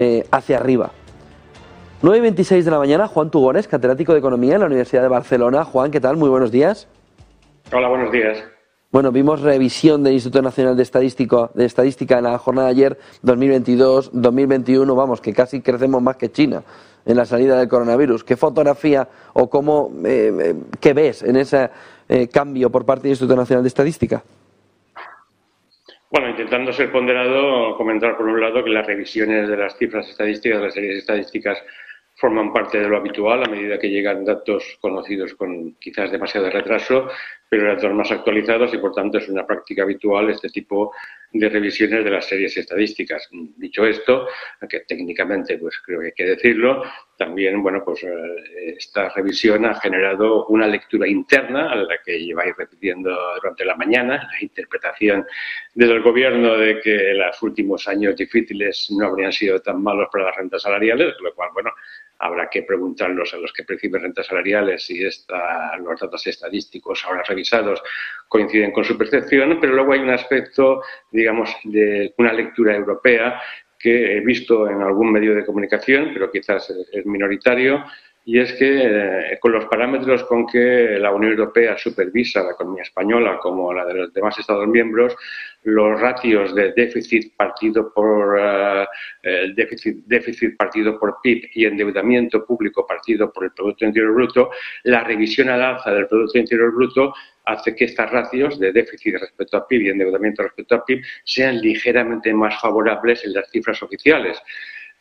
Eh, hacia arriba. 9 y 26 de la mañana, Juan Tugones, catedrático de Economía en la Universidad de Barcelona. Juan, ¿qué tal? Muy buenos días. Hola, buenos días. Bueno, vimos revisión del Instituto Nacional de, Estadístico, de Estadística en la jornada de ayer, 2022, 2021, vamos, que casi crecemos más que China en la salida del coronavirus. ¿Qué fotografía o cómo, eh, eh, qué ves en ese cambio por parte del Instituto Nacional de Estadística? Bueno, intentando ser ponderado, comentar por un lado que las revisiones de las cifras estadísticas, de las series estadísticas, forman parte de lo habitual a medida que llegan datos conocidos con quizás demasiado retraso pero datos más actualizados y por tanto es una práctica habitual este tipo de revisiones de las series estadísticas. Dicho esto, que técnicamente pues creo que hay que decirlo, también bueno pues eh, esta revisión ha generado una lectura interna a la que lleváis repitiendo durante la mañana, la interpretación del gobierno de que los últimos años difíciles no habrían sido tan malos para las rentas salariales, lo cual bueno Habrá que preguntarlos a los que perciben rentas salariales si esta, los datos estadísticos ahora revisados coinciden con su percepción, pero luego hay un aspecto, digamos, de una lectura europea que he visto en algún medio de comunicación, pero quizás es minoritario, y es que eh, con los parámetros con que la Unión Europea supervisa la economía española como la de los demás Estados miembros, los ratios de déficit partido por eh, déficit, déficit partido por PIB y endeudamiento público partido por el Producto Interior Bruto, la revisión al alza del Producto Interior Bruto hace que estas ratios de déficit respecto a PIB y endeudamiento respecto a PIB sean ligeramente más favorables en las cifras oficiales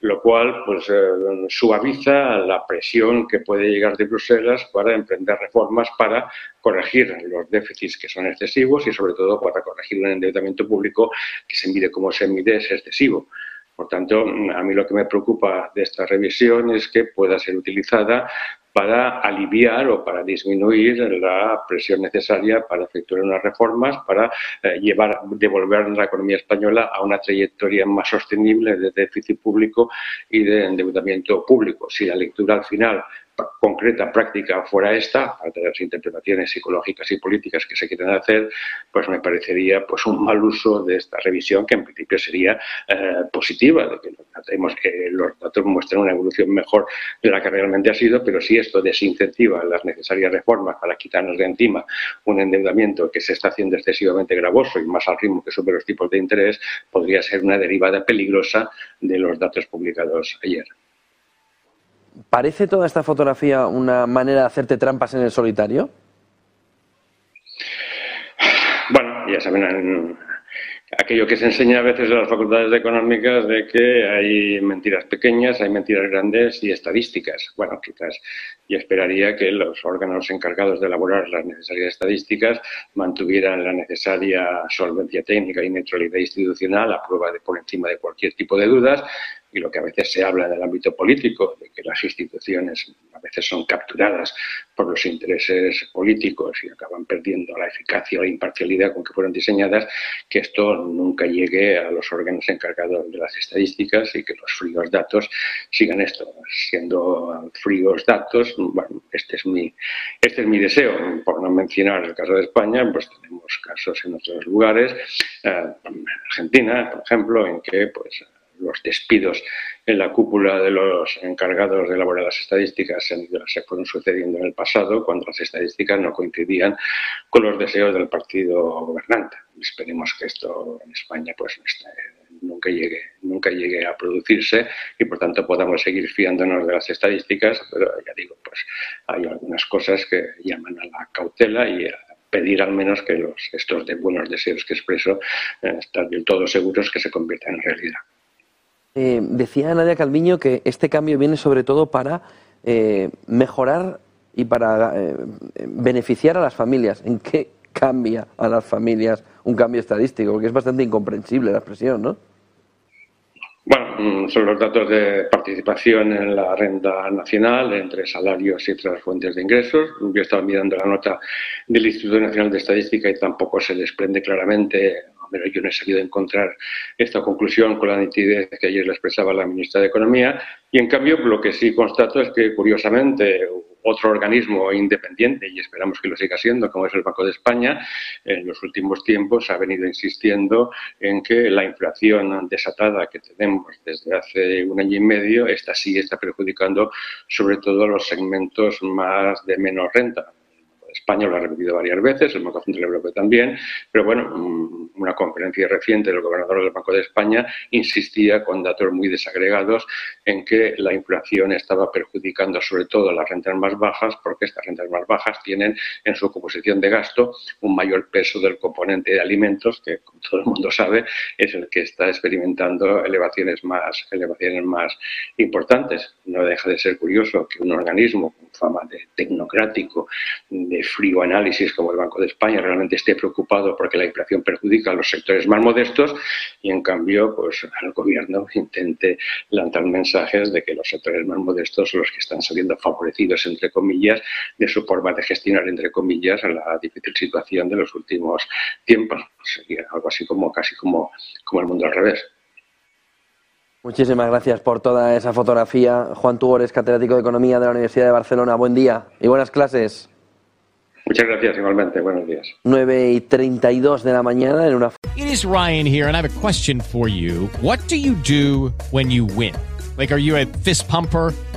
lo cual pues eh, suaviza la presión que puede llegar de Bruselas para emprender reformas para corregir los déficits que son excesivos y sobre todo para corregir un endeudamiento público que se mide como se mide es excesivo. Por tanto, a mí lo que me preocupa de esta revisión es que pueda ser utilizada para aliviar o para disminuir la presión necesaria para efectuar unas reformas, para eh, llevar, devolver la economía española a una trayectoria más sostenible de déficit público y de endeudamiento público. Si la lectura al final concreta, práctica fuera esta, aparte de las interpretaciones psicológicas y políticas que se quieren hacer, pues me parecería pues un mal uso de esta revisión que en principio sería eh, positiva, de que los datos, muestran una evolución mejor de la que realmente ha sido, pero si esto desincentiva las necesarias reformas para quitarnos de encima un endeudamiento que se está haciendo excesivamente gravoso y más al ritmo que sube los tipos de interés, podría ser una derivada peligrosa de los datos publicados ayer. ¿Parece toda esta fotografía una manera de hacerte trampas en el solitario? Bueno, ya saben, aquello que se enseña a veces en las facultades económicas de que hay mentiras pequeñas, hay mentiras grandes y estadísticas. Bueno, quizás yo esperaría que los órganos encargados de elaborar las necesarias estadísticas mantuvieran la necesaria solvencia técnica y neutralidad institucional a prueba de por encima de cualquier tipo de dudas y lo que a veces se habla en el ámbito político, de que las instituciones a veces son capturadas por los intereses políticos y acaban perdiendo la eficacia o la imparcialidad con que fueron diseñadas, que esto nunca llegue a los órganos encargados de las estadísticas y que los fríos datos sigan esto, siendo fríos datos. Bueno, este es mi, este es mi deseo. Por no mencionar el caso de España, pues tenemos casos en otros lugares, eh, Argentina, por ejemplo, en que pues los despidos en la cúpula de los encargados de elaborar las estadísticas se fueron sucediendo en el pasado cuando las estadísticas no coincidían con los deseos del partido gobernante. Esperemos que esto en España pues nunca llegue, a producirse y por tanto podamos seguir fiándonos de las estadísticas, pero ya digo, pues hay algunas cosas que llaman a la cautela y a pedir al menos que los, estos buenos deseos que expreso eh, estén del todo seguros que se conviertan en realidad. Eh, decía Nadia Calviño que este cambio viene sobre todo para eh, mejorar y para eh, beneficiar a las familias. ¿En qué cambia a las familias un cambio estadístico? Porque es bastante incomprensible la expresión, ¿no? Bueno, mm, son los datos de participación en la renta nacional entre salarios y otras fuentes de ingresos. Yo estaba mirando la nota del Instituto Nacional de Estadística y tampoco se desprende claramente, pero yo no he sabido encontrar esta conclusión con la nitidez que ayer le expresaba la ministra de Economía. Y en cambio, lo que sí constato es que, curiosamente, otro organismo independiente, y esperamos que lo siga siendo, como es el Banco de España, en los últimos tiempos ha venido insistiendo en que la inflación desatada que tenemos desde hace un año y medio, esta sí está perjudicando sobre todo a los segmentos más de menor renta, España lo ha repetido varias veces, el Banco Central Europeo también, pero bueno, mm, una conferencia reciente del gobernador del Banco de España insistía con datos muy desagregados en que la inflación estaba perjudicando sobre todo a las rentas más bajas, porque estas rentas más bajas tienen en su composición de gasto un mayor peso del componente de alimentos, que como todo el mundo sabe es el que está experimentando elevaciones más, elevaciones más importantes. No deja de ser curioso que un organismo con fama de tecnocrático, de frío análisis como el Banco de España realmente esté preocupado porque la inflación perjudica a los sectores más modestos y en cambio pues el gobierno intente lanzar mensajes de que los sectores más modestos son los que están saliendo favorecidos entre comillas de su forma de gestionar entre comillas la difícil situación de los últimos tiempos. Sería algo así como casi como, como el mundo al revés. Muchísimas gracias por toda esa fotografía. Juan Tugores, catedrático de Economía de la Universidad de Barcelona. Buen día y buenas clases. Muchas gracias, igualmente. Buenos días. 9 y 32 de la mañana en una... It is Ryan here, and I have a question for you. What do you do when you win? Like, are you a fist pumper?